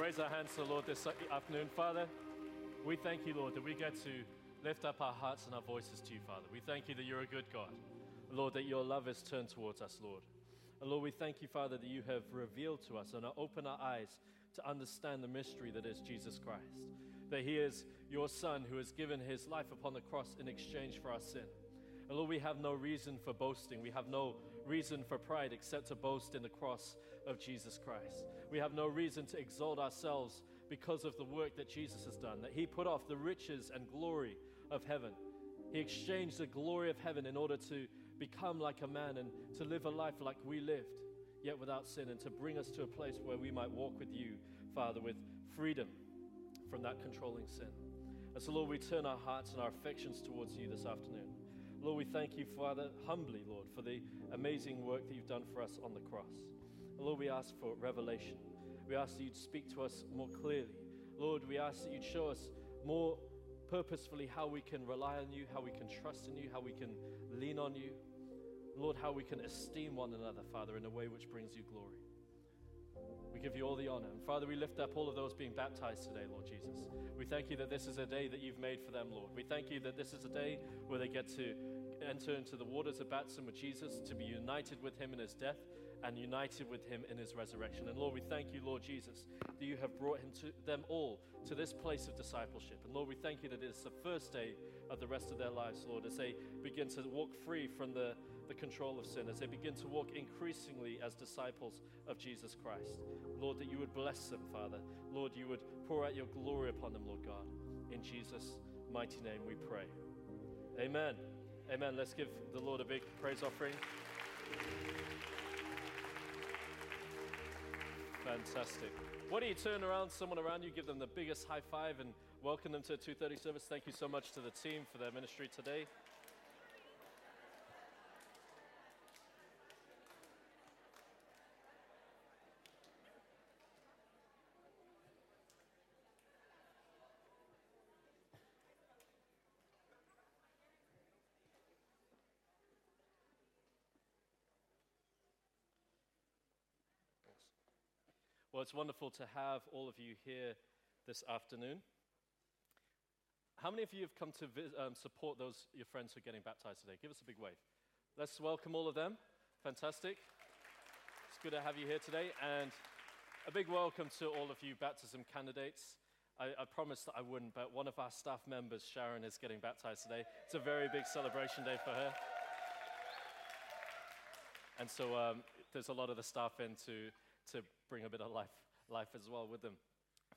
raise our hands to the Lord this afternoon. Father, we thank you, Lord, that we get to lift up our hearts and our voices to you, Father. We thank you that you're a good God. Lord, that your love is turned towards us, Lord. And Lord, we thank you, Father, that you have revealed to us and opened our eyes to understand the mystery that is Jesus Christ. That he is your Son who has given his life upon the cross in exchange for our sin. And Lord, we have no reason for boasting. We have no reason for pride except to boast in the cross of Jesus Christ. We have no reason to exalt ourselves because of the work that Jesus has done, that He put off the riches and glory of heaven. He exchanged the glory of heaven in order to become like a man and to live a life like we lived, yet without sin, and to bring us to a place where we might walk with you, Father, with freedom from that controlling sin. And so, Lord, we turn our hearts and our affections towards you this afternoon. Lord, we thank you, Father, humbly, Lord, for the amazing work that you've done for us on the cross. Lord, we ask for revelation. We ask that you'd speak to us more clearly. Lord, we ask that you'd show us more purposefully how we can rely on you, how we can trust in you, how we can lean on you. Lord, how we can esteem one another, Father, in a way which brings you glory. We give you all the honor. And Father, we lift up all of those being baptized today, Lord Jesus. We thank you that this is a day that you've made for them, Lord. We thank you that this is a day where they get to enter into the waters of baptism with Jesus, to be united with him in his death and united with him in his resurrection. And Lord, we thank you, Lord Jesus, that you have brought him to them all to this place of discipleship. And Lord, we thank you that it is the first day of the rest of their lives, Lord, as they begin to walk free from the, the control of sin, as they begin to walk increasingly as disciples of Jesus Christ. Lord, that you would bless them, Father. Lord, you would pour out your glory upon them, Lord God. In Jesus' mighty name we pray. Amen. Amen. Let's give the Lord a big praise offering. Fantastic. Why don't you turn around, someone around you, give them the biggest high five, and welcome them to a 2:30 service. Thank you so much to the team for their ministry today. Well, it's wonderful to have all of you here this afternoon. How many of you have come to visit, um, support those your friends who are getting baptized today? Give us a big wave. Let's welcome all of them. Fantastic. It's good to have you here today, and a big welcome to all of you baptism candidates. I, I promised that I wouldn't, but one of our staff members, Sharon, is getting baptized today. It's a very big celebration day for her. And so um, there's a lot of the staff in to to bring a bit of life, life as well with them.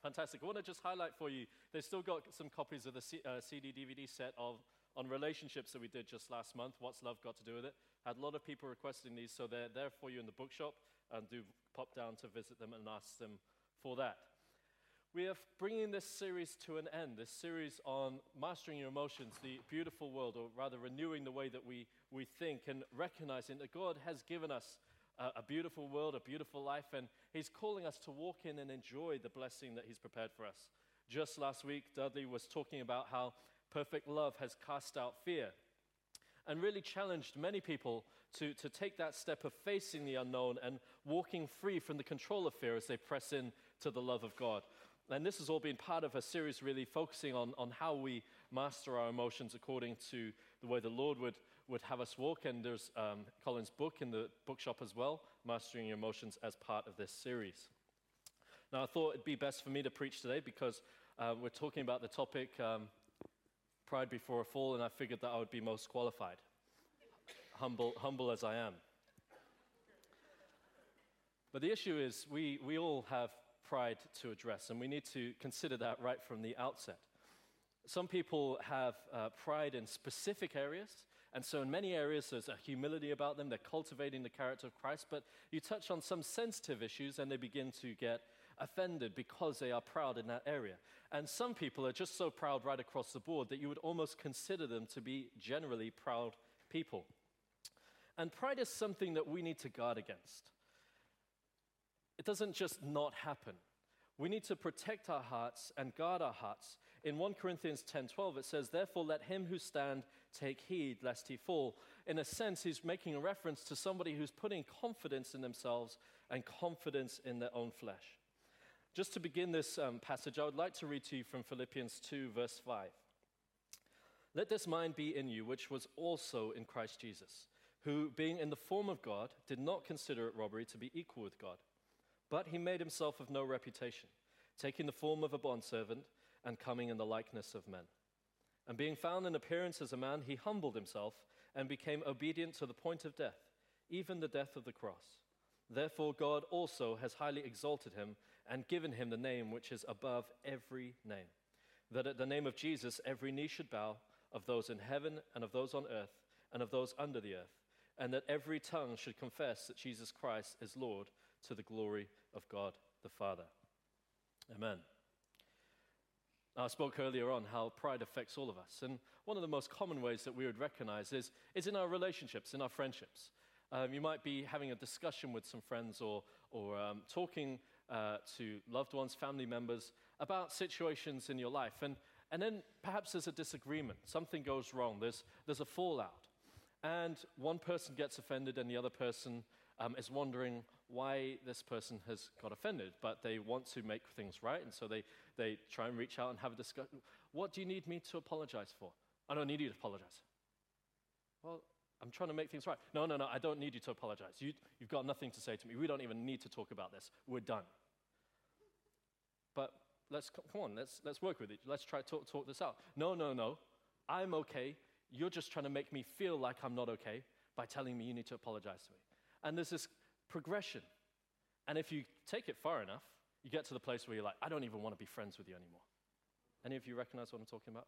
Fantastic. I want to just highlight for you, they've still got some copies of the C, uh, CD DVD set of, on relationships that we did just last month. What's Love Got to Do with It? Had a lot of people requesting these, so they're there for you in the bookshop, and do pop down to visit them and ask them for that. We are bringing this series to an end, this series on mastering your emotions, the beautiful world, or rather renewing the way that we, we think and recognizing that God has given us a, a beautiful world, a beautiful life, and He's calling us to walk in and enjoy the blessing that He's prepared for us. Just last week, Dudley was talking about how perfect love has cast out fear and really challenged many people to, to take that step of facing the unknown and walking free from the control of fear as they press in to the love of God. And this has all been part of a series really focusing on, on how we master our emotions according to the way the Lord would, would have us walk. And there's um, Colin's book in the bookshop as well, Mastering Your Emotions, as part of this series. Now, I thought it'd be best for me to preach today because uh, we're talking about the topic um, pride before a fall, and I figured that I would be most qualified, humble, humble as I am. But the issue is, we, we all have pride to address, and we need to consider that right from the outset. Some people have uh, pride in specific areas, and so in many areas there's a humility about them. They're cultivating the character of Christ, but you touch on some sensitive issues and they begin to get offended because they are proud in that area. And some people are just so proud right across the board that you would almost consider them to be generally proud people. And pride is something that we need to guard against it doesn't just not happen. We need to protect our hearts and guard our hearts. In 1 Corinthians 10:12 it says, "Therefore let him who stand take heed lest he fall." In a sense, he's making a reference to somebody who's putting confidence in themselves and confidence in their own flesh. Just to begin this um, passage, I would like to read to you from Philippians 2, verse 5. Let this mind be in you, which was also in Christ Jesus, who, being in the form of God, did not consider it robbery to be equal with God. But he made himself of no reputation, taking the form of a bondservant and coming in the likeness of men. And being found in appearance as a man, he humbled himself and became obedient to the point of death, even the death of the cross. Therefore, God also has highly exalted him and given him the name which is above every name, that at the name of Jesus every knee should bow, of those in heaven and of those on earth and of those under the earth, and that every tongue should confess that Jesus Christ is Lord to the glory of God the Father. Amen. I spoke earlier on how pride affects all of us. And one of the most common ways that we would recognize is, is in our relationships, in our friendships. Um, you might be having a discussion with some friends or, or um, talking uh, to loved ones, family members, about situations in your life. And, and then perhaps there's a disagreement, something goes wrong, there's, there's a fallout. And one person gets offended, and the other person um, is wondering why this person has got offended, but they want to make things right, and so they, they try and reach out and have a discussion. What do you need me to apologize for? I don't need you to apologize. Well, I'm trying to make things right. No, no, no, I don't need you to apologize. You, you've got nothing to say to me. We don't even need to talk about this. We're done. But let's come on, let's, let's work with it. Let's try to talk, talk this out. No, no, no. I'm okay. You're just trying to make me feel like I'm not okay by telling me you need to apologize to me. And there's this progression. And if you take it far enough, you get to the place where you're like, I don't even want to be friends with you anymore. Any of you recognize what I'm talking about?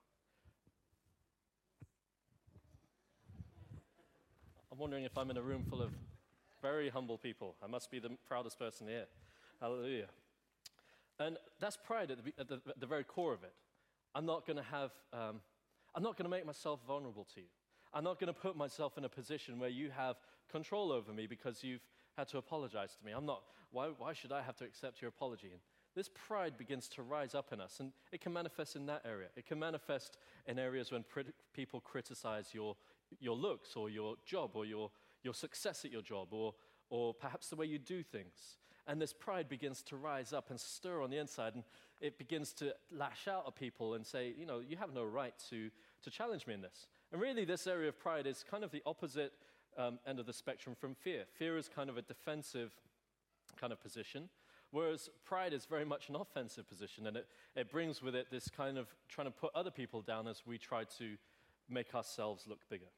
I'm wondering if I'm in a room full of very humble people. I must be the proudest person here. Hallelujah. And that's pride at the, at the, at the very core of it. I'm not going to have, um, I'm not going to make myself vulnerable to you. I'm not going to put myself in a position where you have control over me because you've had to apologize to me. I'm not, why, why should I have to accept your apology? And this pride begins to rise up in us, and it can manifest in that area. It can manifest in areas when people criticize your, your looks or your job or your, your success at your job or, or perhaps the way you do things. And this pride begins to rise up and stir on the inside, and it begins to lash out at people and say, you know, you have no right to, to challenge me in this. And really, this area of pride is kind of the opposite um, end of the spectrum from fear. Fear is kind of a defensive kind of position, whereas pride is very much an offensive position, and it, it brings with it this kind of trying to put other people down as we try to make ourselves look bigger.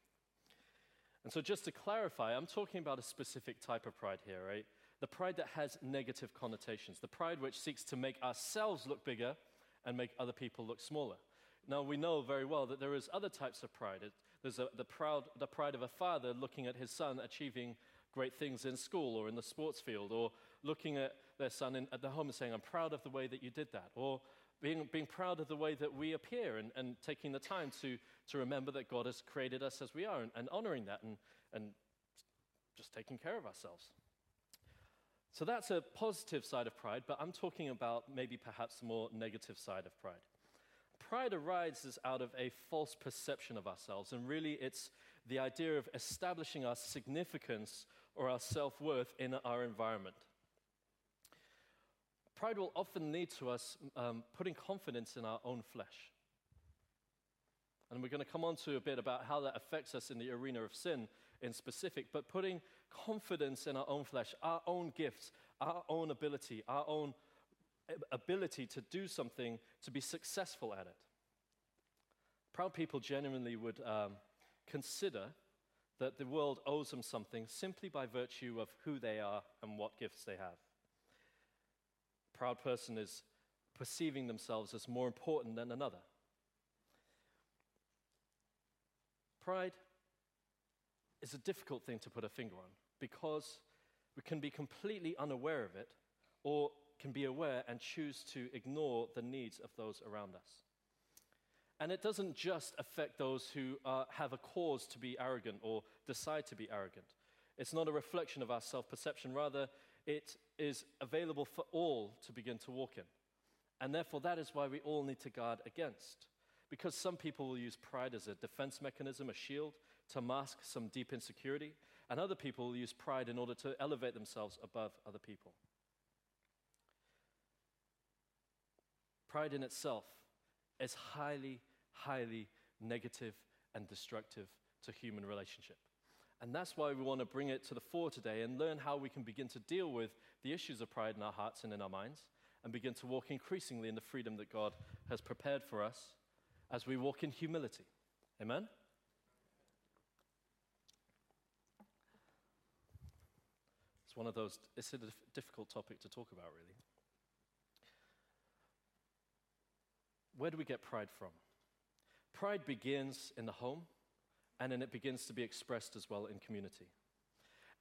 And so, just to clarify, I'm talking about a specific type of pride here, right? The pride that has negative connotations, the pride which seeks to make ourselves look bigger and make other people look smaller. Now, we know very well that there is other types of pride. It, there's a, the, proud, the pride of a father looking at his son achieving great things in school or in the sports field, or looking at their son in, at the home and saying, I'm proud of the way that you did that. Or being, being proud of the way that we appear and, and taking the time to, to remember that God has created us as we are and, and honoring that and, and just taking care of ourselves. So that's a positive side of pride, but I'm talking about maybe perhaps the more negative side of pride. Pride arises out of a false perception of ourselves, and really it's the idea of establishing our significance or our self worth in our environment. Pride will often lead to us um, putting confidence in our own flesh. And we're going to come on to a bit about how that affects us in the arena of sin in specific, but putting confidence in our own flesh, our own gifts, our own ability, our own ability to do something, to be successful at it. Proud people genuinely would um, consider that the world owes them something simply by virtue of who they are and what gifts they have A proud person is perceiving themselves as more important than another. Pride is a difficult thing to put a finger on because we can be completely unaware of it or can be aware and choose to ignore the needs of those around us. And it doesn't just affect those who uh, have a cause to be arrogant or decide to be arrogant. It's not a reflection of our self perception, rather, it is available for all to begin to walk in. And therefore, that is why we all need to guard against. Because some people will use pride as a defense mechanism, a shield, to mask some deep insecurity, and other people will use pride in order to elevate themselves above other people. Pride in itself is highly, highly negative and destructive to human relationship. And that's why we want to bring it to the fore today and learn how we can begin to deal with the issues of pride in our hearts and in our minds and begin to walk increasingly in the freedom that God has prepared for us as we walk in humility. Amen? It's one of those, it's a difficult topic to talk about, really. Where do we get pride from? Pride begins in the home, and then it begins to be expressed as well in community.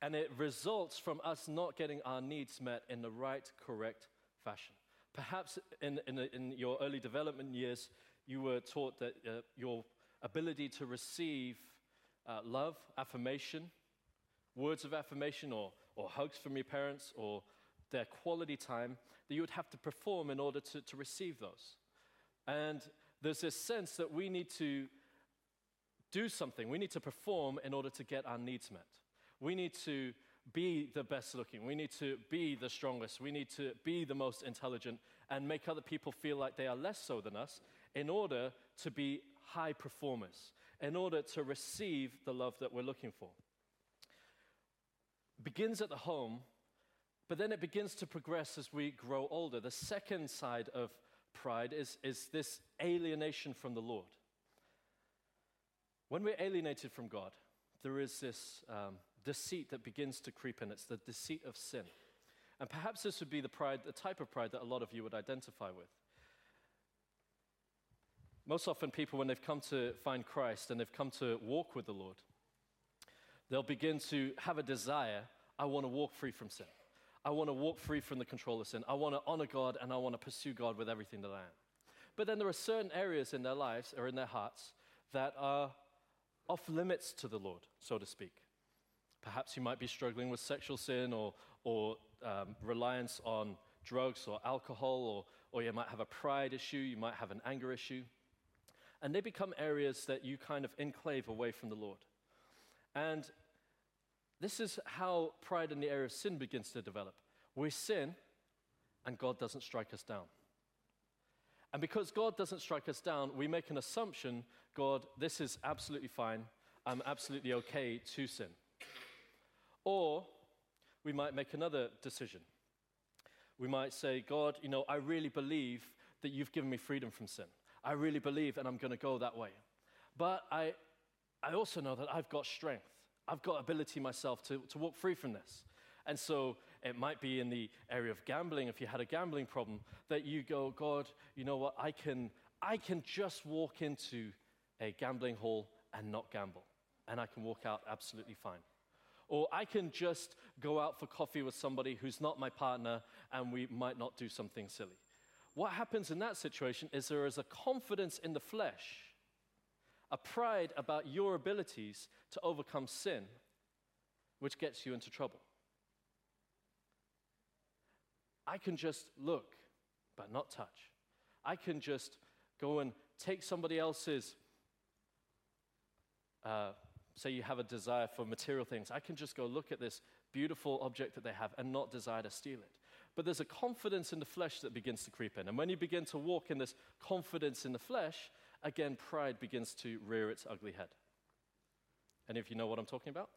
And it results from us not getting our needs met in the right, correct fashion. Perhaps in, in, in your early development years, you were taught that uh, your ability to receive uh, love, affirmation, words of affirmation, or, or hugs from your parents, or their quality time, that you would have to perform in order to, to receive those. And there's this sense that we need to do something, we need to perform in order to get our needs met. We need to be the best looking, we need to be the strongest, we need to be the most intelligent, and make other people feel like they are less so than us in order to be high performers, in order to receive the love that we're looking for. Begins at the home, but then it begins to progress as we grow older. The second side of pride is, is this alienation from the Lord. When we're alienated from God, there is this um, deceit that begins to creep in. It's the deceit of sin. And perhaps this would be the pride, the type of pride that a lot of you would identify with. Most often, people, when they've come to find Christ and they've come to walk with the Lord, they'll begin to have a desire I want to walk free from sin. I want to walk free from the control of sin. I want to honor God and I want to pursue God with everything that I am. But then there are certain areas in their lives or in their hearts that are off limits to the Lord, so to speak. Perhaps you might be struggling with sexual sin or, or um, reliance on drugs or alcohol, or, or you might have a pride issue, you might have an anger issue. And they become areas that you kind of enclave away from the Lord. And this is how pride in the area of sin begins to develop. We sin, and God doesn't strike us down. And because God doesn't strike us down, we make an assumption God, this is absolutely fine. I'm absolutely okay to sin. Or we might make another decision. We might say, God, you know, I really believe that you've given me freedom from sin. I really believe, and I'm going to go that way. But I, I also know that I've got strength. I've got ability myself to, to walk free from this. And so it might be in the area of gambling, if you had a gambling problem, that you go, God, you know what, I can, I can just walk into a gambling hall and not gamble, and I can walk out absolutely fine. Or I can just go out for coffee with somebody who's not my partner, and we might not do something silly. What happens in that situation is there is a confidence in the flesh a pride about your abilities to overcome sin, which gets you into trouble. I can just look, but not touch. I can just go and take somebody else's, uh, say you have a desire for material things. I can just go look at this beautiful object that they have and not desire to steal it. But there's a confidence in the flesh that begins to creep in. And when you begin to walk in this confidence in the flesh, again, pride begins to rear its ugly head. Any of you know what I'm talking about?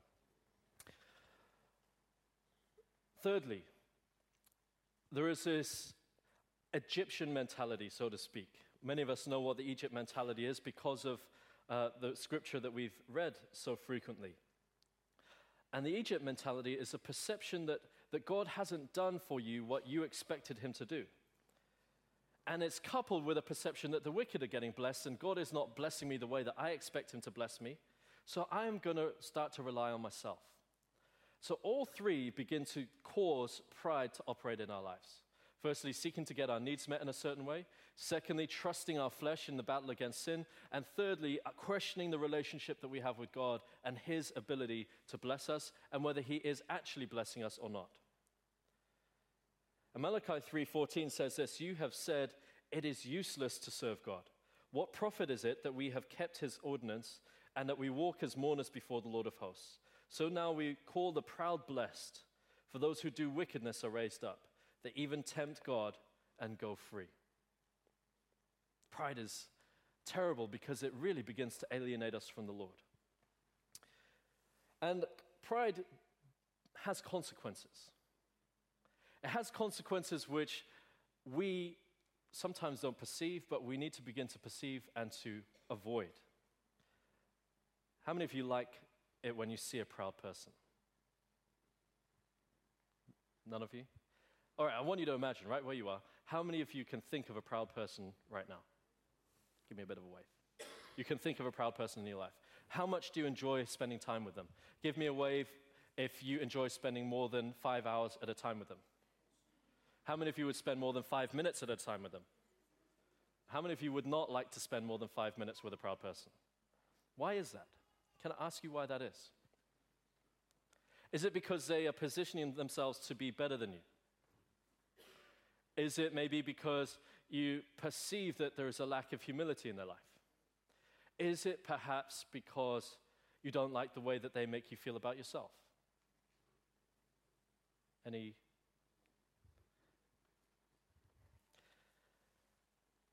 Thirdly, there is this Egyptian mentality, so to speak. Many of us know what the Egypt mentality is because of uh, the scripture that we've read so frequently. And the Egypt mentality is a perception that, that God hasn't done for you what you expected Him to do. And it's coupled with a perception that the wicked are getting blessed and God is not blessing me the way that I expect Him to bless me. So I am going to start to rely on myself. So all three begin to cause pride to operate in our lives. Firstly, seeking to get our needs met in a certain way. Secondly, trusting our flesh in the battle against sin. And thirdly, uh, questioning the relationship that we have with God and His ability to bless us and whether He is actually blessing us or not. And Malachi 3:14 says this, "You have said it is useless to serve God. What profit is it that we have kept his ordinance and that we walk as mourners before the Lord of hosts? So now we call the proud blessed, for those who do wickedness are raised up. They even tempt God and go free." Pride is terrible because it really begins to alienate us from the Lord. And pride has consequences. It has consequences which we sometimes don't perceive, but we need to begin to perceive and to avoid. How many of you like it when you see a proud person? None of you? All right, I want you to imagine right where you are. How many of you can think of a proud person right now? Give me a bit of a wave. You can think of a proud person in your life. How much do you enjoy spending time with them? Give me a wave if you enjoy spending more than five hours at a time with them. How many of you would spend more than five minutes at a time with them? How many of you would not like to spend more than five minutes with a proud person? Why is that? Can I ask you why that is? Is it because they are positioning themselves to be better than you? Is it maybe because you perceive that there is a lack of humility in their life? Is it perhaps because you don't like the way that they make you feel about yourself? Any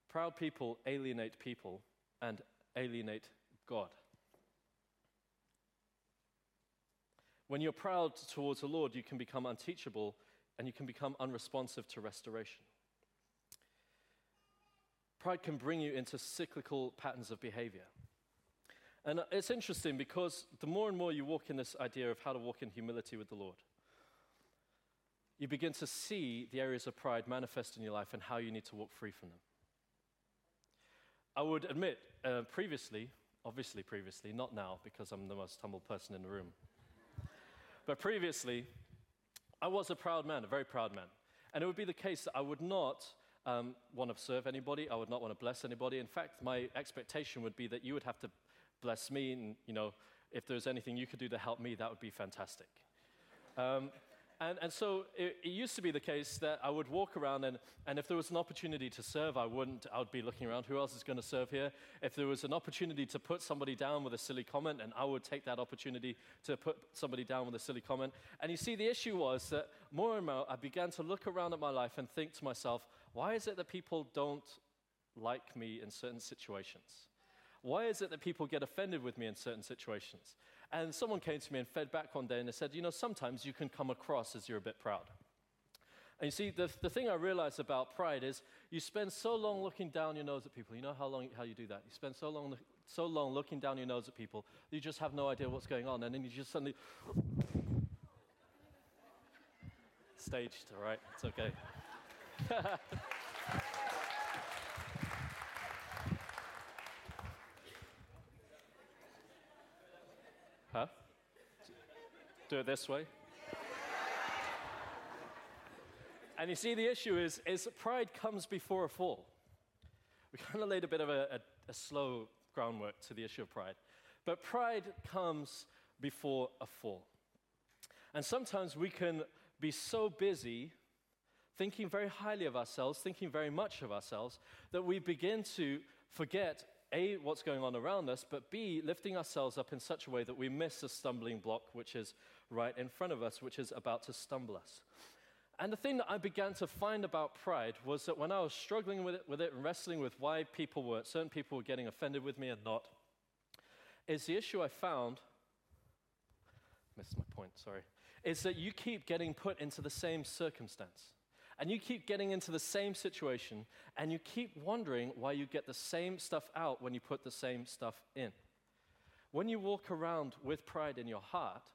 Proud people alienate people and alienate God. When you're proud towards the Lord, you can become unteachable and you can become unresponsive to restoration. Pride can bring you into cyclical patterns of behavior. And it's interesting because the more and more you walk in this idea of how to walk in humility with the Lord, you begin to see the areas of pride manifest in your life and how you need to walk free from them. I would admit, uh, previously, obviously previously, not now because I'm the most humble person in the room, but previously, I was a proud man, a very proud man. And it would be the case that I would not um, want to serve anybody, I would not want to bless anybody. In fact, my expectation would be that you would have to bless me, and you know, if there's anything you could do to help me, that would be fantastic. Um, and, and so it, it, used to be the case that I would walk around, and, and if there was an opportunity to serve, I wouldn't, I would be looking around, who else is going to serve here? If there was an opportunity to put somebody down with a silly comment, and I would take that opportunity to put somebody down with a silly comment. And you see, the issue was that more and more I began to look around at my life and think to myself, why is it that people don't like me in certain situations? Why is it that people get offended with me in certain situations? And someone came to me and fed back one day and they said, You know, sometimes you can come across as you're a bit proud. And you see, the, the thing I realized about pride is you spend so long looking down your nose at people. You know how, long, how you do that? You spend so long, so long looking down your nose at people, you just have no idea what's going on. And then you just suddenly. Staged, all right? It's okay. Huh? Do it this way. and you see, the issue is, is pride comes before a fall. We kind of laid a bit of a, a, a slow groundwork to the issue of pride. But pride comes before a fall. And sometimes we can be so busy thinking very highly of ourselves, thinking very much of ourselves, that we begin to forget a, what's going on around us, but B, lifting ourselves up in such a way that we miss a stumbling block which is right in front of us, which is about to stumble us. And the thing that I began to find about pride was that when I was struggling with it, with it and wrestling with why people were, certain people were getting offended with me and not, is the issue I found, missed my point, sorry, is that you keep getting put into the same circumstance. And you keep getting into the same situation, and you keep wondering why you get the same stuff out when you put the same stuff in. When you walk around with pride in your heart,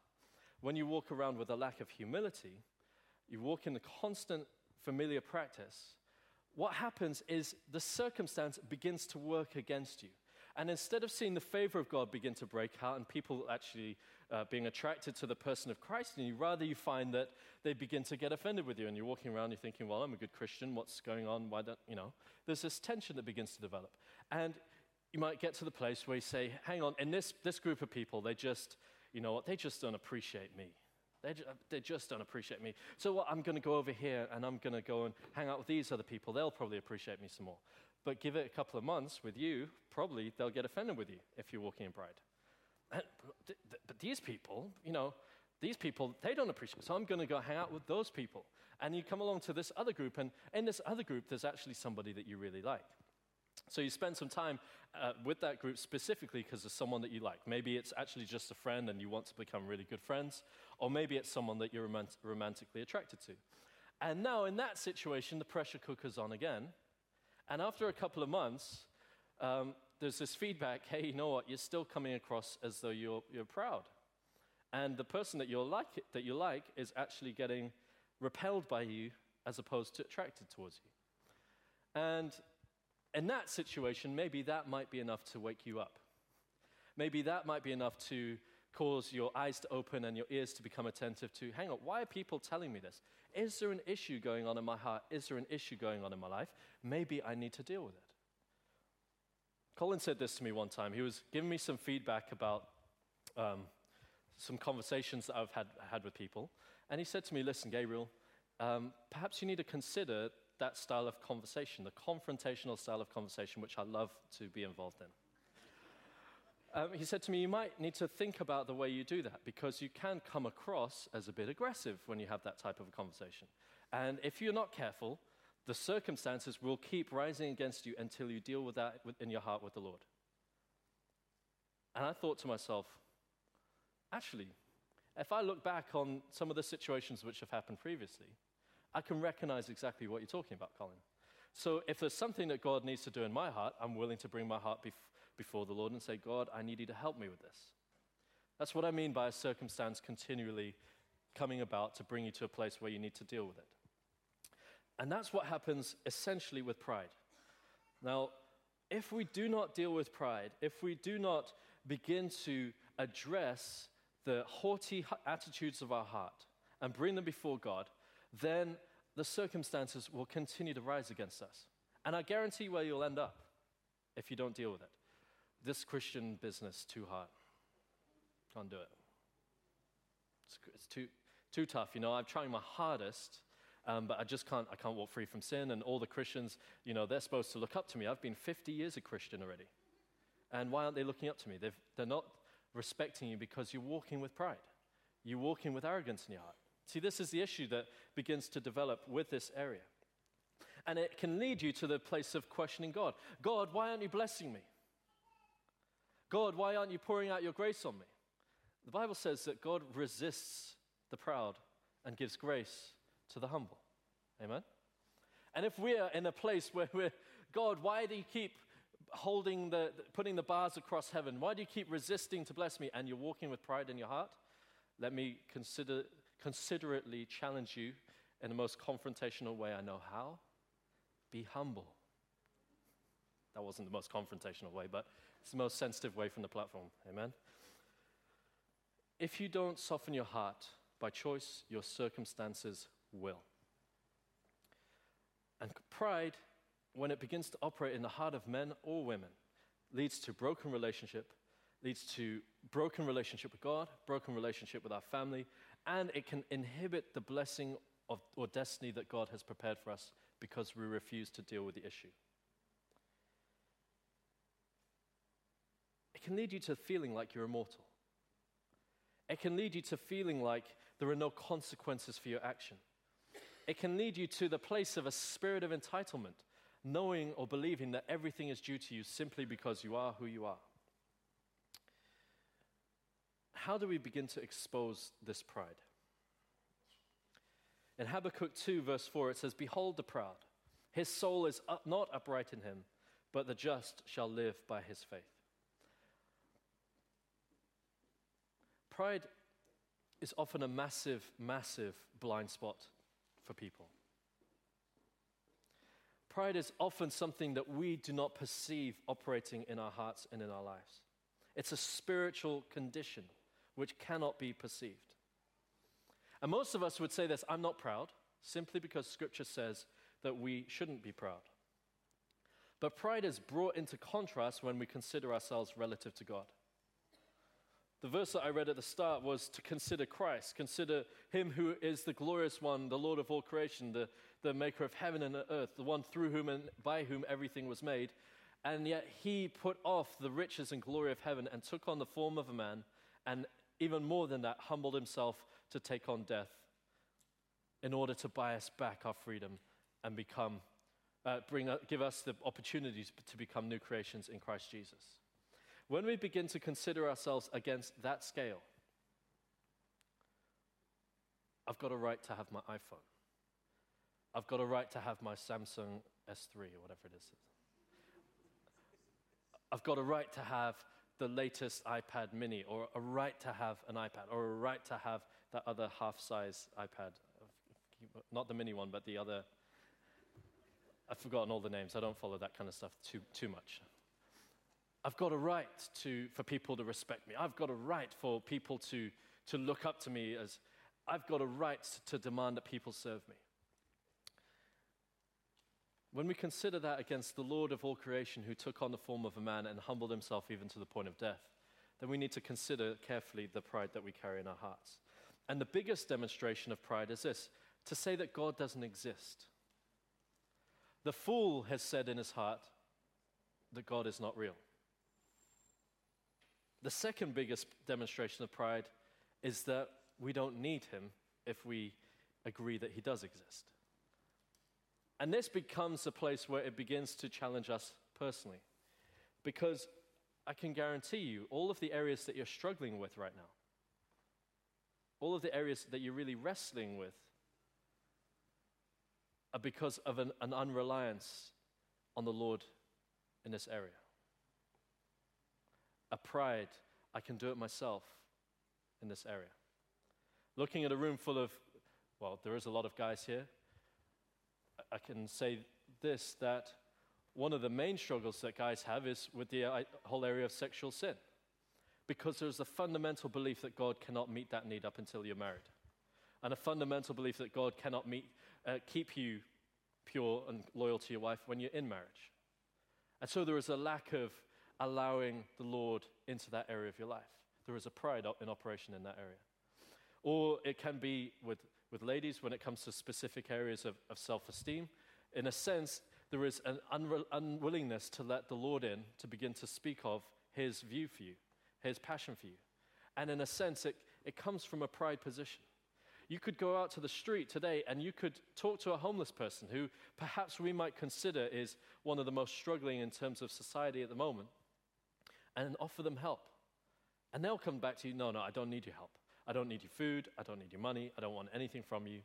when you walk around with a lack of humility, you walk in the constant familiar practice, what happens is the circumstance begins to work against you. And instead of seeing the favor of God begin to break out and people actually uh, being attracted to the person of Christ in you, rather you find that they begin to get offended with you. And you're walking around, you're thinking, well, I'm a good Christian. What's going on? Why don't, you know? There's this tension that begins to develop. And you might get to the place where you say, hang on, in this, this group of people, they just, you know what, they just don't appreciate me. They just, they just don't appreciate me. So what, I'm going to go over here and I'm going to go and hang out with these other people. They'll probably appreciate me some more. But give it a couple of months with you, probably they'll get offended with you if you're walking in pride. But these people, you know, these people, they don't appreciate it. So I'm going to go hang out with those people. And you come along to this other group, and in this other group, there's actually somebody that you really like. So you spend some time uh, with that group specifically because of someone that you like. Maybe it's actually just a friend and you want to become really good friends, or maybe it's someone that you're romant- romantically attracted to. And now, in that situation, the pressure cooker's on again. And after a couple of months, um, there's this feedback hey, you know what? You're still coming across as though you're, you're proud. And the person that, you're like, that you like is actually getting repelled by you as opposed to attracted towards you. And in that situation, maybe that might be enough to wake you up. Maybe that might be enough to cause your eyes to open and your ears to become attentive to hang on, why are people telling me this? Is there an issue going on in my heart? Is there an issue going on in my life? Maybe I need to deal with it. Colin said this to me one time. He was giving me some feedback about um, some conversations that I've had, had with people. And he said to me, Listen, Gabriel, um, perhaps you need to consider that style of conversation, the confrontational style of conversation, which I love to be involved in. Um, he said to me, You might need to think about the way you do that because you can come across as a bit aggressive when you have that type of a conversation. And if you're not careful, the circumstances will keep rising against you until you deal with that in your heart with the Lord. And I thought to myself, actually, if I look back on some of the situations which have happened previously, I can recognize exactly what you're talking about, Colin. So if there's something that God needs to do in my heart, I'm willing to bring my heart bef- before the Lord and say, God, I need you to help me with this. That's what I mean by a circumstance continually coming about to bring you to a place where you need to deal with it. And that's what happens essentially with pride. Now, if we do not deal with pride, if we do not begin to address the haughty attitudes of our heart and bring them before God, then the circumstances will continue to rise against us. And I guarantee where you'll end up if you don't deal with it. This Christian business, too hard. Can't do it. It's, it's too, too tough. You know, I'm trying my hardest um, but I just can't, I can't walk free from sin. And all the Christians, you know, they're supposed to look up to me. I've been 50 years a Christian already. And why aren't they looking up to me? They've, they're not respecting you because you're walking with pride. You're walking with arrogance in your heart. See, this is the issue that begins to develop with this area. And it can lead you to the place of questioning God God, why aren't you blessing me? God, why aren't you pouring out your grace on me? The Bible says that God resists the proud and gives grace to the humble. Amen? And if we're in a place where we're, God, why do you keep holding the, putting the bars across heaven? Why do you keep resisting to bless me? And you're walking with pride in your heart? Let me consider, considerately challenge you in the most confrontational way I know how. Be humble. That wasn't the most confrontational way, but it's the most sensitive way from the platform. Amen? If you don't soften your heart by choice, your circumstances will. And pride, when it begins to operate in the heart of men or women, leads to broken relationship, leads to broken relationship with God, broken relationship with our family, and it can inhibit the blessing of, or destiny that God has prepared for us because we refuse to deal with the issue. Can lead you to feeling like you're immortal. It can lead you to feeling like there are no consequences for your action it can lead you to the place of a spirit of entitlement, knowing or believing that everything is due to you simply because you are who you are. How do we begin to expose this pride? In Habakkuk 2, verse 4, it says, Behold the proud. His soul is not upright in him, but the just shall live by his faith. Pride is often a massive, massive blind spot for people. Pride is often something that we do not perceive operating in our hearts and in our lives. It's a spiritual condition which cannot be perceived. And most of us would say this I'm not proud, simply because Scripture says that we shouldn't be proud. But pride is brought into contrast when we consider ourselves relative to God. The verse that I read at the start was to consider Christ, consider him who is the glorious one, the Lord of all creation, the, the maker of heaven and earth, the one through whom and by whom everything was made. And yet he put off the riches and glory of heaven and took on the form of a man, and even more than that, humbled himself to take on death in order to buy us back our freedom and become uh, bring, uh, give us the opportunities to become new creations in Christ Jesus. When we begin to consider ourselves against that scale, I've got a right to have my iPhone. I've got a right to have my Samsung S3 or whatever it is. I've got a right to have the latest iPad mini, or a right to have an iPad, or a right to have that other half size iPad. Not the mini one, but the other. I've forgotten all the names. I don't follow that kind of stuff too, too much. I've got a right to, for people to respect me. I've got a right for people to, to look up to me as I've got a right to demand that people serve me. When we consider that against the Lord of all creation who took on the form of a man and humbled himself even to the point of death, then we need to consider carefully the pride that we carry in our hearts. And the biggest demonstration of pride is this to say that God doesn't exist. The fool has said in his heart that God is not real. The second biggest demonstration of pride is that we don't need him if we agree that he does exist. And this becomes a place where it begins to challenge us personally. Because I can guarantee you, all of the areas that you're struggling with right now, all of the areas that you're really wrestling with, are because of an, an unreliance on the Lord in this area. A pride, I can do it myself in this area. Looking at a room full of, well, there is a lot of guys here. I can say this that one of the main struggles that guys have is with the uh, whole area of sexual sin. Because there's a fundamental belief that God cannot meet that need up until you're married. And a fundamental belief that God cannot meet, uh, keep you pure and loyal to your wife when you're in marriage. And so there is a lack of allowing the Lord into that area of your life. There is a pride in operation in that area. Or it can be with with ladies when it comes to specific areas of, of self esteem. In a sense, there is an unre- unwillingness to let the Lord in to begin to speak of his view for you, his passion for you. And in a sense, it, it comes from a pride position. You could go out to the street today and you could talk to a homeless person who perhaps we might consider is one of the most struggling in terms of society at the moment and offer them help. And they'll come back to you, no, no, I don't need your help. I don't need your food. I don't need your money. I don't want anything from you.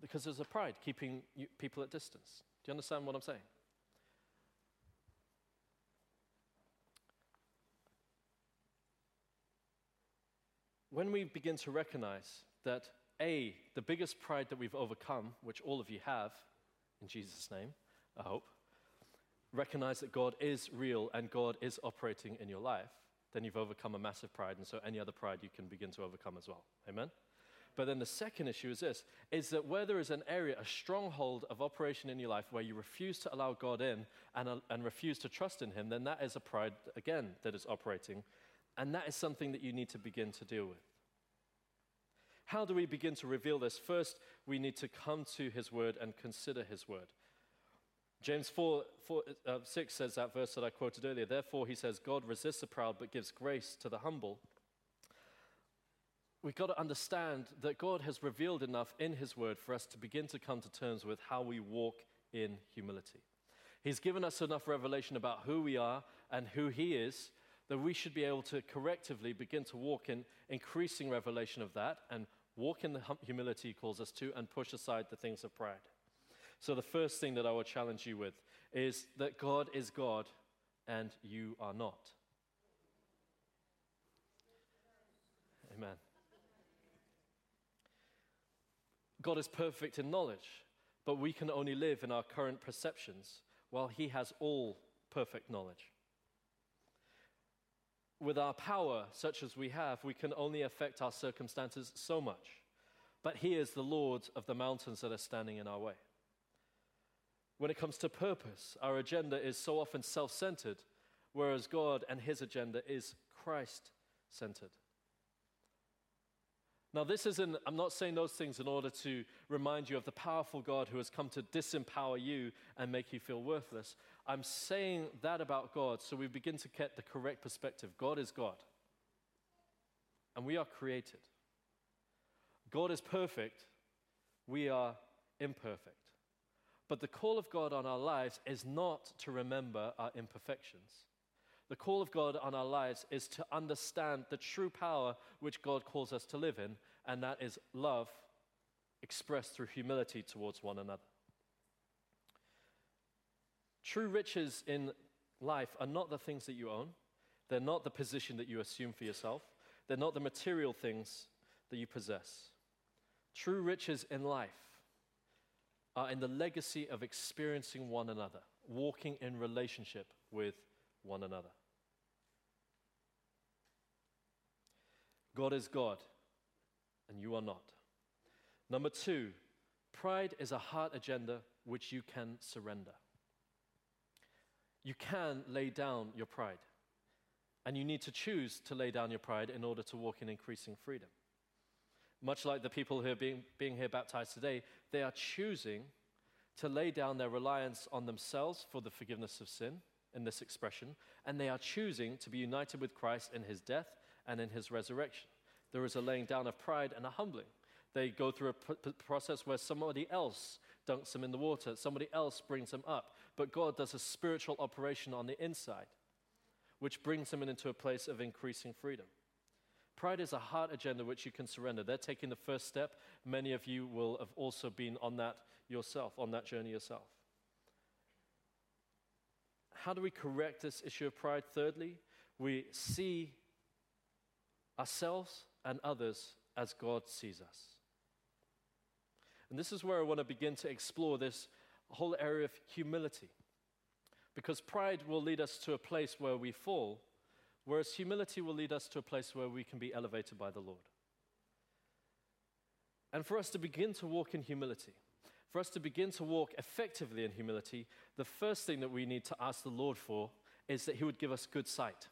Because there's a pride keeping you, people at distance. Do you understand what I'm saying? When we begin to recognize that, A, the biggest pride that we've overcome, which all of you have, in Jesus' name, I hope, recognize that God is real and God is operating in your life then you've overcome a massive pride, and so any other pride you can begin to overcome as well. Amen? But then the second issue is this is that where there is an area, a stronghold of operation in your life where you refuse to allow God in and, uh, and refuse to trust in Him, then that is a pride, again, that is operating. And that is something that you need to begin to deal with. How do we begin to reveal this? First, we need to come to His Word and consider His Word. James 4, 4 uh, 6 says that verse that I quoted earlier. Therefore, he says, God resists the proud but gives grace to the humble. We've got to understand that God has revealed enough in his word for us to begin to come to terms with how we walk in humility. He's given us enough revelation about who we are and who he is that we should be able to correctively begin to walk in increasing revelation of that and walk in the humility he calls us to and push aside the things of pride. So, the first thing that I will challenge you with is that God is God and you are not. Amen. God is perfect in knowledge, but we can only live in our current perceptions while He has all perfect knowledge. With our power, such as we have, we can only affect our circumstances so much. But He is the Lord of the mountains that are standing in our way. When it comes to purpose, our agenda is so often self centered, whereas God and His agenda is Christ centered. Now, this isn't, I'm not saying those things in order to remind you of the powerful God who has come to disempower you and make you feel worthless. I'm saying that about God so we begin to get the correct perspective. God is God, and we are created. God is perfect, we are imperfect. But the call of God on our lives is not to remember our imperfections. The call of God on our lives is to understand the true power which God calls us to live in, and that is love expressed through humility towards one another. True riches in life are not the things that you own, they're not the position that you assume for yourself, they're not the material things that you possess. True riches in life are in the legacy of experiencing one another, walking in relationship with one another. God is God, and you are not. Number two, pride is a heart agenda which you can surrender. You can lay down your pride, and you need to choose to lay down your pride in order to walk in increasing freedom. Much like the people who are being, being here baptized today, they are choosing to lay down their reliance on themselves for the forgiveness of sin in this expression, and they are choosing to be united with Christ in his death and in his resurrection. There is a laying down of pride and a humbling. They go through a process where somebody else dunks them in the water, somebody else brings them up. But God does a spiritual operation on the inside, which brings them into a place of increasing freedom. Pride is a heart agenda which you can surrender. They're taking the first step. Many of you will have also been on that yourself, on that journey yourself. How do we correct this issue of pride? Thirdly, we see ourselves and others as God sees us. And this is where I want to begin to explore this whole area of humility. Because pride will lead us to a place where we fall, whereas humility will lead us to a place where we can be elevated by the Lord. And for us to begin to walk in humility, for us to begin to walk effectively in humility, the first thing that we need to ask the Lord for is that He would give us good sight.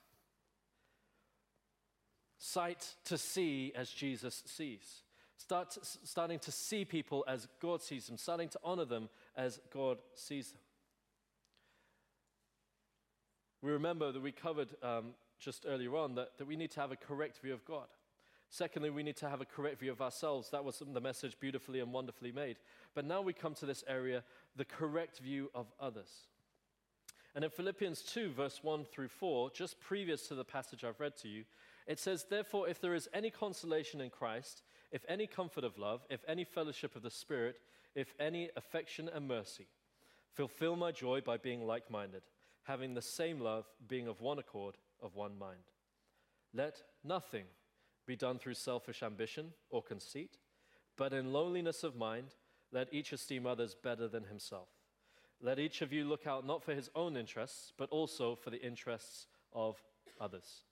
Sight to see as Jesus sees. Start, starting to see people as God sees them, starting to honor them as God sees them. We remember that we covered um, just earlier on that, that we need to have a correct view of God. Secondly, we need to have a correct view of ourselves. That was the message beautifully and wonderfully made. But now we come to this area the correct view of others. And in Philippians 2, verse 1 through 4, just previous to the passage I've read to you, it says, Therefore, if there is any consolation in Christ, if any comfort of love, if any fellowship of the Spirit, if any affection and mercy, fulfill my joy by being like minded, having the same love, being of one accord, of one mind. Let nothing be done through selfish ambition or conceit, but in lowliness of mind, let each esteem others better than himself. Let each of you look out not for his own interests, but also for the interests of others.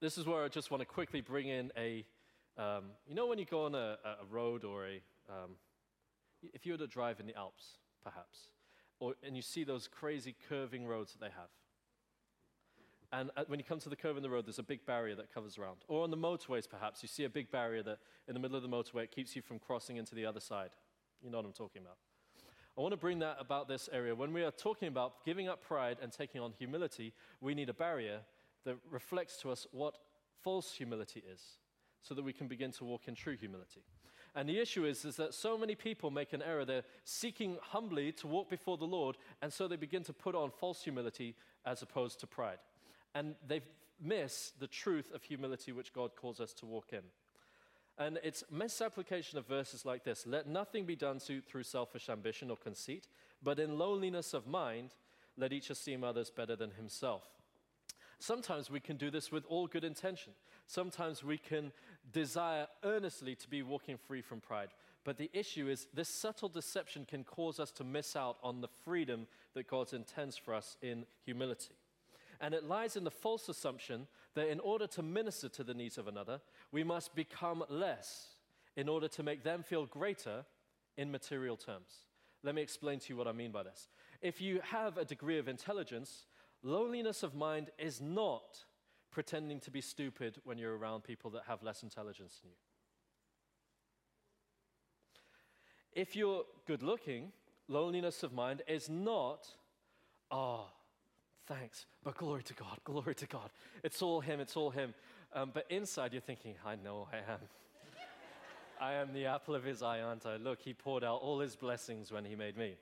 This is where I just want to quickly bring in a um, you know, when you go on a, a road or a, um, if you were to drive in the Alps, perhaps, or, and you see those crazy curving roads that they have. And uh, when you come to the curve in the road, there's a big barrier that covers around. Or on the motorways, perhaps, you see a big barrier that in the middle of the motorway, it keeps you from crossing into the other side. You know what I'm talking about. I want to bring that about this area. When we are talking about giving up pride and taking on humility, we need a barrier that reflects to us what false humility is so that we can begin to walk in true humility. And the issue is, is that so many people make an error. They're seeking humbly to walk before the Lord, and so they begin to put on false humility as opposed to pride. And they miss the truth of humility which God calls us to walk in. And it's misapplication of verses like this Let nothing be done to, through selfish ambition or conceit, but in lowliness of mind, let each esteem others better than himself. Sometimes we can do this with all good intention. Sometimes we can desire earnestly to be walking free from pride. But the issue is, this subtle deception can cause us to miss out on the freedom that God intends for us in humility. And it lies in the false assumption that in order to minister to the needs of another, we must become less in order to make them feel greater in material terms. Let me explain to you what I mean by this. If you have a degree of intelligence, Loneliness of mind is not pretending to be stupid when you're around people that have less intelligence than you. If you're good looking, loneliness of mind is not, ah, oh, thanks, but glory to God, glory to God. It's all Him, it's all Him. Um, but inside you're thinking, I know I am. I am the apple of his eye, aren't I? Look, he poured out all his blessings when he made me.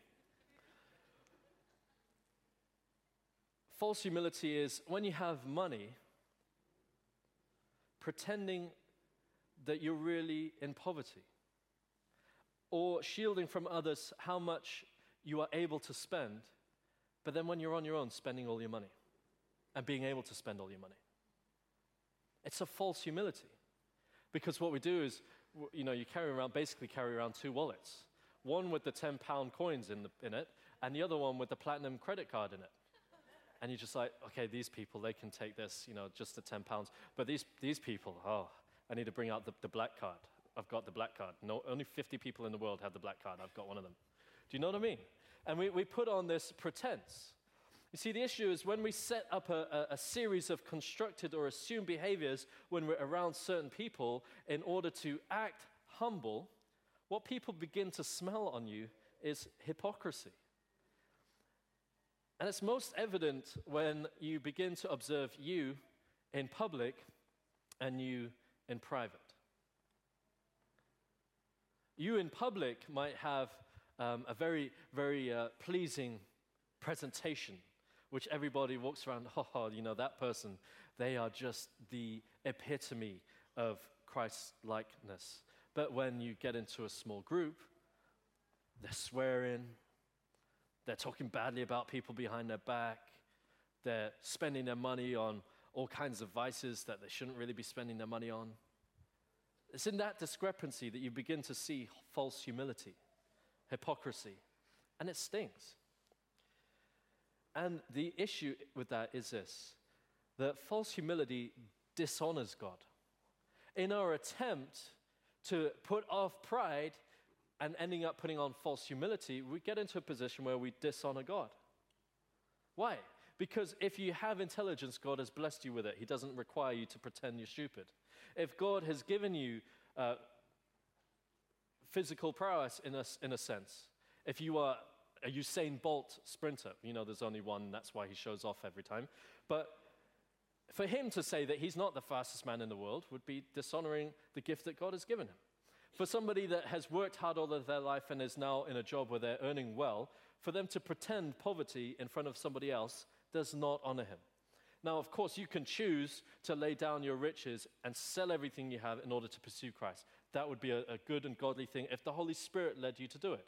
False humility is when you have money, pretending that you're really in poverty, or shielding from others how much you are able to spend, but then when you're on your own, spending all your money and being able to spend all your money. It's a false humility. Because what we do is, you know, you carry around, basically carry around two wallets. One with the 10 pound coins in, the, in it, and the other one with the platinum credit card in it. And you're just like, okay, these people, they can take this, you know, just the 10 pounds. But these, these people, oh, I need to bring out the, the black card. I've got the black card. No, only 50 people in the world have the black card. I've got one of them. Do you know what I mean? And we, we put on this pretense. You see, the issue is when we set up a, a, a, series of constructed or assumed behaviors when we're around certain people in order to act humble, what people begin to smell on you is hypocrisy. And it's most evident when you begin to observe you in public and you in private. You in public might have um, a very, very uh, pleasing presentation, which everybody walks around, ha oh, you know, that person, they are just the epitome of Christ likeness. But when you get into a small group, they're swearing, they're talking badly about people behind their back, they're spending their money on all kinds of vices that they shouldn't really be spending their money on. It's in that discrepancy that you begin to see false humility, hypocrisy, and it stings. And the issue with that is this that false humility dishonors God. In our attempt to put off pride and ending up putting on false humility, we get into a position where we dishonor God. Why? Because if you have intelligence, God has blessed you with it. He doesn't require you to pretend you're stupid. If God has given you uh, physical prowess in a, in a sense, if you are a Usain Bolt sprinter, you know there's only one, that's why he shows off every time. But for him to say that he's not the fastest man in the world would be dishonoring the gift that God has given him. For somebody that has worked hard all of their life and is now in a job where they're earning well, for them to pretend poverty in front of somebody else does not honor him. Now, of course, you can choose to lay down your riches and sell everything you have in order to pursue Christ. That would be a, a, good and godly thing if the Holy Spirit led you to do it.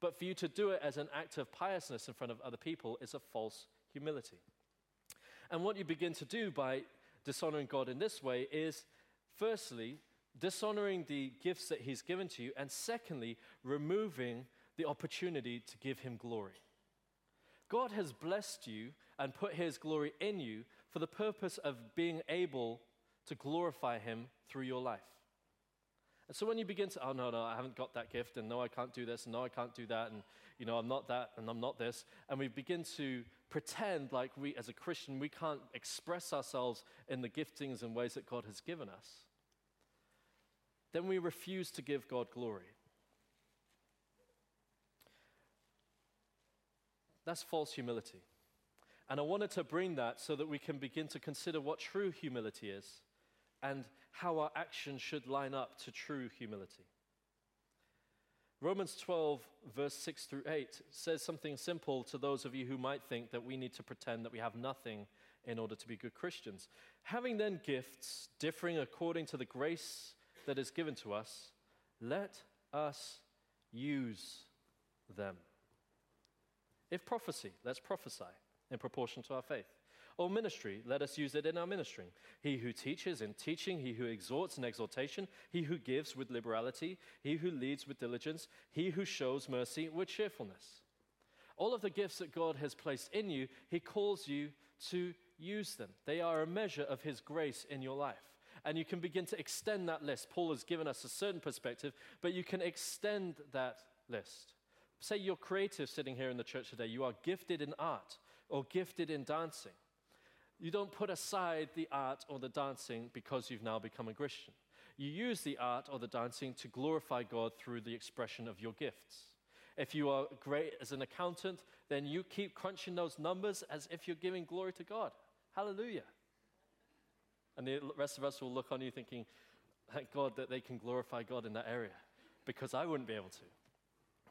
But for you to do it as an act of piousness in front of other people is a false humility. And what you begin to do by dishonoring God in this way is, firstly, dishonoring the gifts that He's given to you, and secondly, removing the opportunity to give Him glory. God has blessed you and put His glory in you for the purpose of being able to glorify Him through your life. And so when you begin to, oh, no, no, I haven't got that gift, and no, I can't do this, and no, I can't do that, and, you know, I'm not that, and I'm not this, and we begin to pretend like we, as a Christian, we can't express ourselves in the giftings and ways that God has given us, then we refuse to give God glory. That's false humility. And I wanted to bring that so that we can begin to consider what true humility is and how our actions should line up to true humility. Romans 12, verse 6 through 8, says something simple to those of you who might think that we need to pretend that we have nothing in order to be good Christians. Having then gifts differing according to the grace that is given to us, let us use them. If prophecy, let's prophesy in proportion to our faith. Or ministry, let us use it in our ministering. He who teaches in teaching, he who exhorts in exhortation, he who gives with liberality, he who leads with diligence, he who shows mercy with cheerfulness. All of the gifts that God has placed in you, he calls you to use them. They are a measure of his grace in your life. And you can begin to extend that list. Paul has given us a certain perspective, but you can extend that list. Say you're creative sitting here in the church today, you are gifted in art or gifted in dancing. You don't put aside the art or the dancing because you've now become a Christian. You use the art or the dancing to glorify God through the expression of your gifts. If you are great as an accountant, then you keep crunching those numbers as if you're giving glory to God. Hallelujah. And the rest of us will look on you thinking, Thank God that they can glorify God in that area because I wouldn't be able to.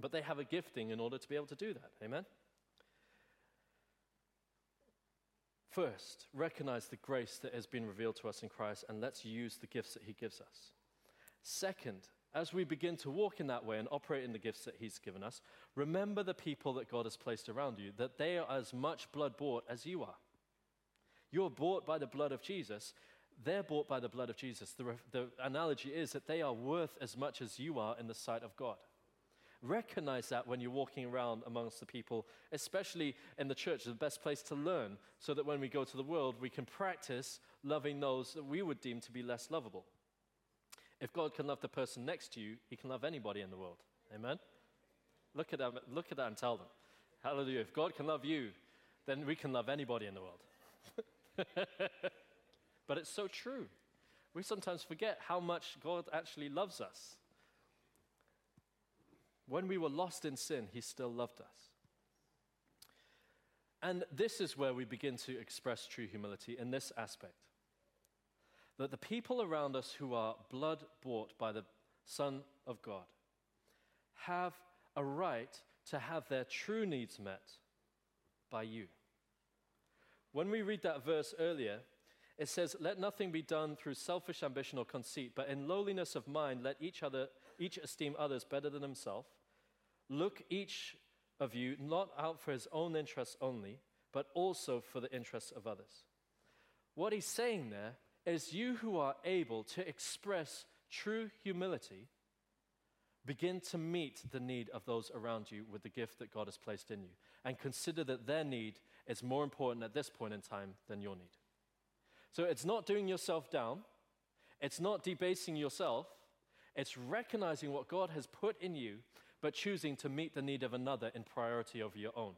But they have a gifting in order to be able to do that. Amen? First, recognize the grace that has been revealed to us in Christ and let's use the gifts that He gives us. Second, as we begin to walk in that way and operate in the gifts that He's given us, remember the people that God has placed around you, that they are as much blood bought as you are. You're bought by the blood of Jesus. They're bought by the blood of Jesus. The, the analogy is that they are worth as much as you are in the sight of God. Recognize that when you're walking around amongst the people, especially in the church, the best place to learn, so that when we go to the world, we can practice loving those that we would deem to be less lovable. If God can love the person next to you, He can love anybody in the world. Amen? Look at that, look at that and tell them. Hallelujah. If God can love you, then we can love anybody in the world. but it's so true. We sometimes forget how much God actually loves us. When we were lost in sin, He still loved us. And this is where we begin to express true humility in this aspect. That the people around us who are blood bought by the Son of God have a right to have their true needs met by you. When we read that verse earlier, it says, Let nothing be done through selfish ambition or conceit, but in lowliness of mind, let each other each esteem others better than himself. Look each of you not out for his own interests only, but also for the interests of others. What he's saying there is you who are able to express true humility begin to meet the need of those around you with the gift that God has placed in you and consider that their need is more important at this point in time than your need. So it's not doing yourself down, it's not debasing yourself, it's recognizing what God has put in you, but choosing to meet the need of another in priority over your own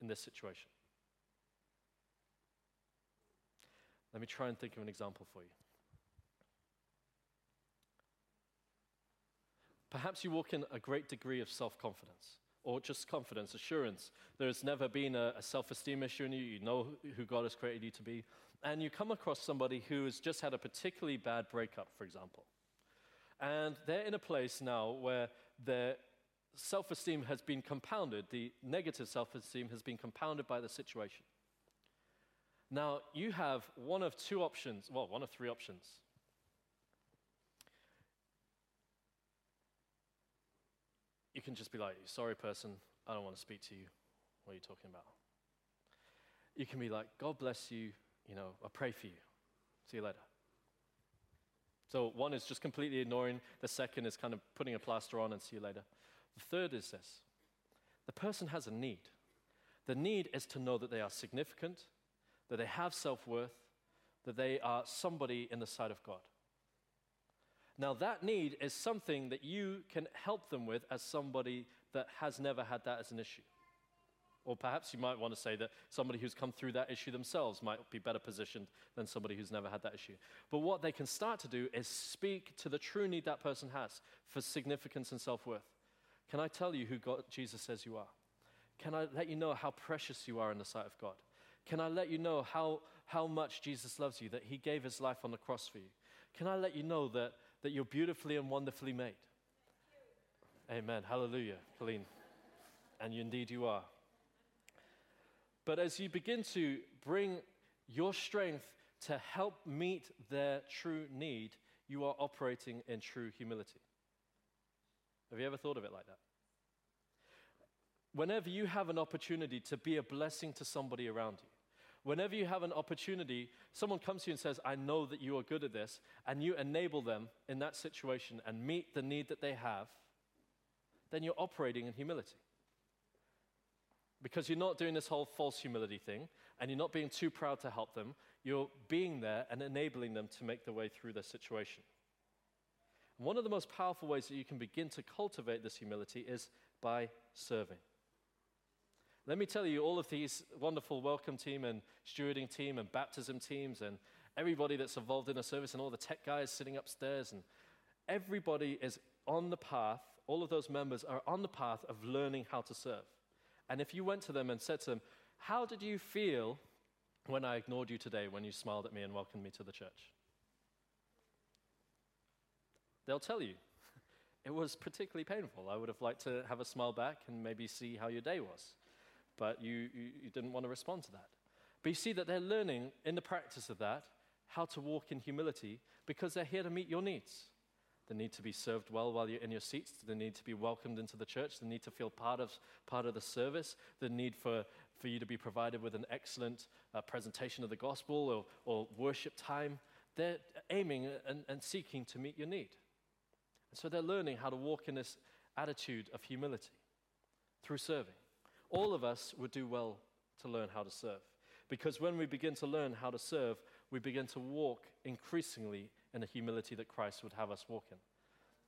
in this situation. Let me try and think of an example for you. Perhaps you walk in a great degree of self confidence or just confidence, assurance. There's never been a, a self esteem issue in you. You know who God has created you to be. And you come across somebody who has just had a particularly bad breakup, for example. And they're in a place now where their self esteem has been compounded, the negative self esteem has been compounded by the situation. Now, you have one of two options, well, one of three options. You can just be like, sorry, person, I don't want to speak to you. What are you talking about? You can be like, God bless you, you know, I pray for you. See you later. So one is just completely ignoring, the second is kind of putting a plaster on and see you later. The third is this the person has a need. The need is to know that they are significant, that they have self worth, that they are somebody in the sight of God. Now, that need is something that you can help them with as somebody that has never had that as an issue. Or perhaps you might want to say that somebody who's come through that issue themselves might be better positioned than somebody who's never had that issue. But what they can start to do is speak to the true need that person has for significance and self worth. Can I tell you who God, Jesus says you are? Can I let you know how precious you are in the sight of God? Can I let you know how, how much Jesus loves you, that he gave his life on the cross for you? Can I let you know that, that you're beautifully and wonderfully made? Amen. Hallelujah, Colleen. And you, indeed you are. But as you begin to bring your strength to help meet their true need, you are operating in true humility. Have you ever thought of it like that? whenever you have an opportunity to be a blessing to somebody around you, whenever you have an opportunity, someone comes to you and says, I know that you are good at this, and you enable them in that situation and meet the need that they have, then you're operating in humility. Because you're not doing this whole false humility thing, and you're not being too proud to help them. You're being there and enabling them to make their way through their situation. One of the most powerful ways that you can begin to cultivate this humility is by serving. Let me tell you, all of these wonderful welcome team and stewarding team and baptism teams and everybody that's involved in a service and all the tech guys sitting upstairs and everybody is on the path, all of those members are on the path of learning how to serve. And if you went to them and said to them, How did you feel when I ignored you today when you smiled at me and welcomed me to the church? they'll tell you. It was particularly painful. I would have liked to have a smile back and maybe see how your day was. But you, you, you didn't want to respond to that. But you see that they're learning in the practice of that how to walk in humility because they're here to meet your needs. They need to be served well while you're in your seats. They need to be welcomed into the church. They need to feel part of, part of the service. The need for, for you to be provided with an excellent uh, presentation of the gospel or, or worship time. They're aiming and, and seeking to meet your need. And so they're learning how to walk in this attitude of humility through serving. All of us would do well to learn how to serve. Because when we begin to learn how to serve, we begin to walk increasingly in the humility that Christ would have us walk in.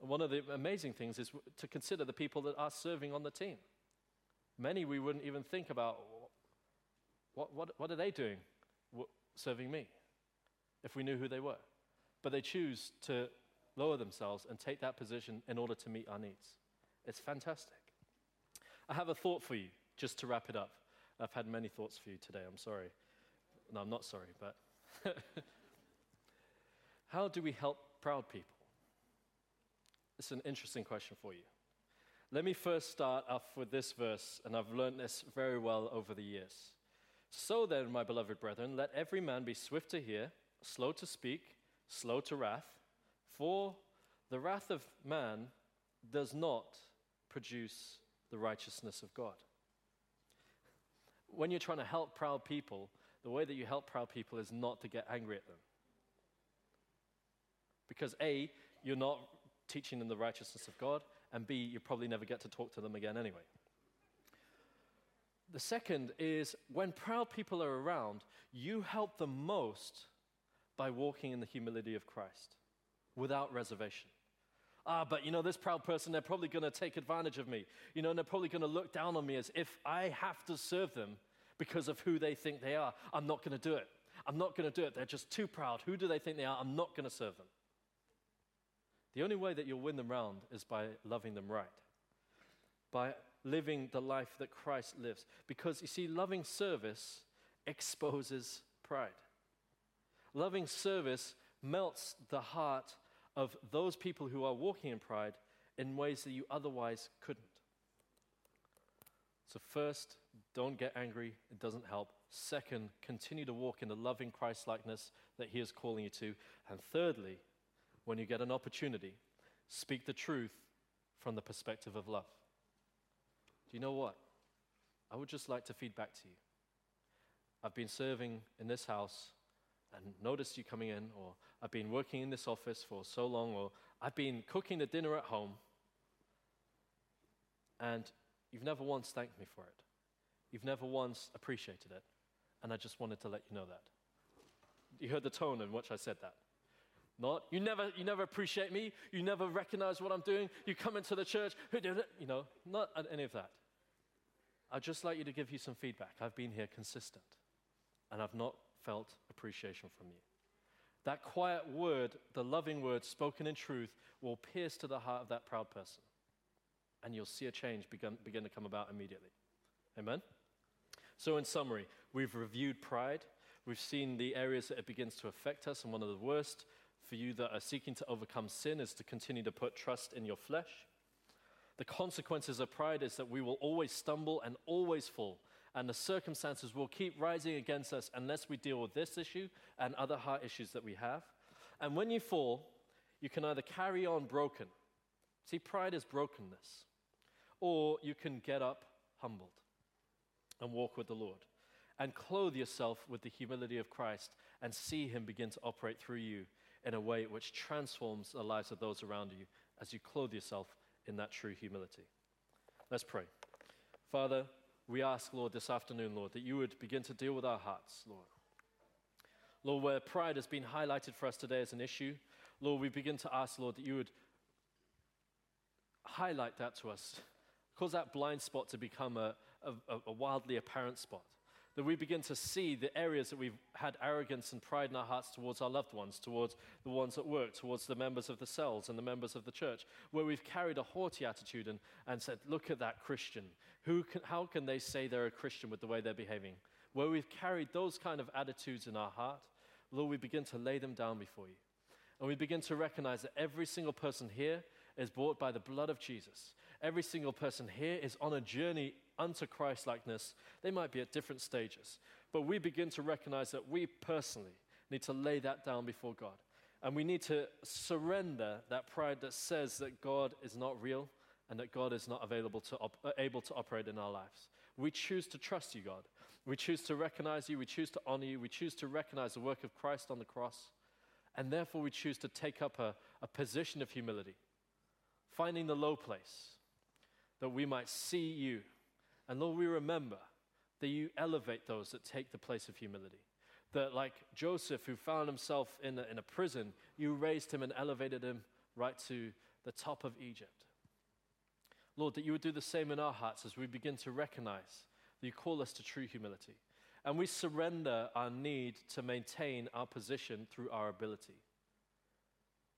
And one of the amazing things is to consider the people that are serving on the team. Many we wouldn't even think about what, what, what are they doing serving me if we knew who they were. But they choose to lower themselves and take that position in order to meet our needs. It's fantastic. I have a thought for you just to wrap it up. I've had many thoughts for you today. I'm sorry. No, I'm not sorry, but how do we help proud people? It's an interesting question for you. Let me first start off with this verse, and I've learned this very well over the years. So then, my beloved brethren, let every man be swift to hear, slow to speak, slow to wrath, for the wrath of man does not produce the righteousness of God. When you're trying to help proud people, the way that you help proud people is not to get angry at them. Because A, you're not teaching them the righteousness of God, and B, you probably never get to talk to them again anyway. The second is when proud people are around, you help them most by walking in the humility of Christ without reservation. Ah, but you know, this proud person, they're probably going to take advantage of me. You know, and they're probably going to look down on me as if I have to serve them because of who they think they are. I'm not going to do it. I'm not going to do it. They're just too proud. Who do they think they are? I'm not going to serve them. The only way that you'll win them round is by loving them right, by living the life that Christ lives. Because you see, loving service exposes pride. Loving service melts the heart of those people who are walking in pride in ways that you otherwise couldn't. So, first, don't get angry, it doesn't help. Second, continue to walk in the loving Christ likeness that He is calling you to. And thirdly, when you get an opportunity, speak the truth from the perspective of love. Do you know what? I would just like to feed back to you. I've been serving in this house and noticed you coming in, or I've been working in this office for so long, or I've been cooking the dinner at home, and you've never once thanked me for it. You've never once appreciated it, and I just wanted to let you know that. You heard the tone in which I said that. Not, you never, you never appreciate me, you never recognize what I'm doing, you come into the church, you know, not any of that. I'd just like you to give you some feedback. I've been here consistent, and I've not felt appreciation from you. That quiet word, the loving word spoken in truth, will pierce to the heart of that proud person. And you'll see a change begin, begin to come about immediately. Amen? So, in summary, we've reviewed pride. We've seen the areas that it begins to affect us. And one of the worst for you that are seeking to overcome sin is to continue to put trust in your flesh. The consequences of pride is that we will always stumble and always fall and the circumstances will keep rising against us unless we deal with this issue and other heart issues that we have. And when you fall, you can either carry on broken. See, pride is brokenness. Or you can get up humbled and walk with the Lord and clothe yourself with the humility of Christ and see Him begin to operate through you in a way which transforms the lives of those around you as you clothe yourself in that true humility. Let's pray. Father, we ask, Lord, this afternoon, Lord, that you would begin to deal with our hearts, Lord. Lord, where pride has been highlighted for us today as an issue, Lord, we begin to ask, Lord, that you would highlight that to us, cause that blind spot to become a, a, a wildly apparent spot that we begin to see the areas that we've had arrogance and pride in our hearts towards our loved ones, towards the ones at work, towards the members of the cells and the members of the church, where we've carried a haughty attitude and, and said, Look at that Christian. Who can, how can they say they're a Christian with the way they're behaving? Where we've carried those kind of attitudes in our heart, Lord, we begin to lay them down before you. And we begin to recognize that every single person here is bought by the blood of Jesus. Every single person here is on a journey unto Christ likeness. They might be at different stages, but we begin to recognize that we personally need to lay that down before God. And we need to surrender that pride that says that God is not real and that God is not available to op- uh, able to operate in our lives. We choose to trust you, God. We choose to recognize you. We choose to honor you. We choose to recognize the work of Christ on the cross. And therefore, we choose to take up a, a position of humility, finding the low place that we might see you. And Lord, we remember that you elevate those that take the place of humility. That, like Joseph, who found himself in a, in a prison, you raised him and elevated him right to the top of Egypt. Lord, that you would do the same in our hearts as we begin to recognize that you call us to true humility. And we surrender our need to maintain our position through our ability.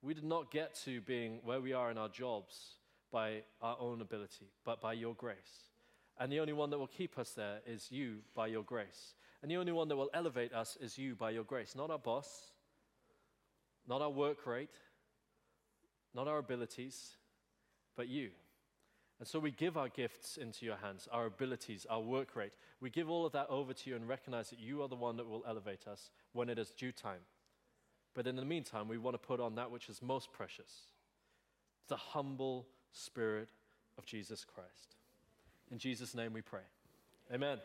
We did not get to being where we are in our jobs by our own ability, but by your grace. And the only one that will keep us there is you by your grace. And the only one that will elevate us is you by your grace, not our boss, not our work rate, not our abilities, but you. And so we give our gifts into your hands, our abilities, our work rate. We give all of that over to you and recognize that you are the one that will elevate us when it is due time. But in the meantime, we want to put on that which is most precious the humble spirit of Jesus Christ. In Jesus' name we pray. Amen.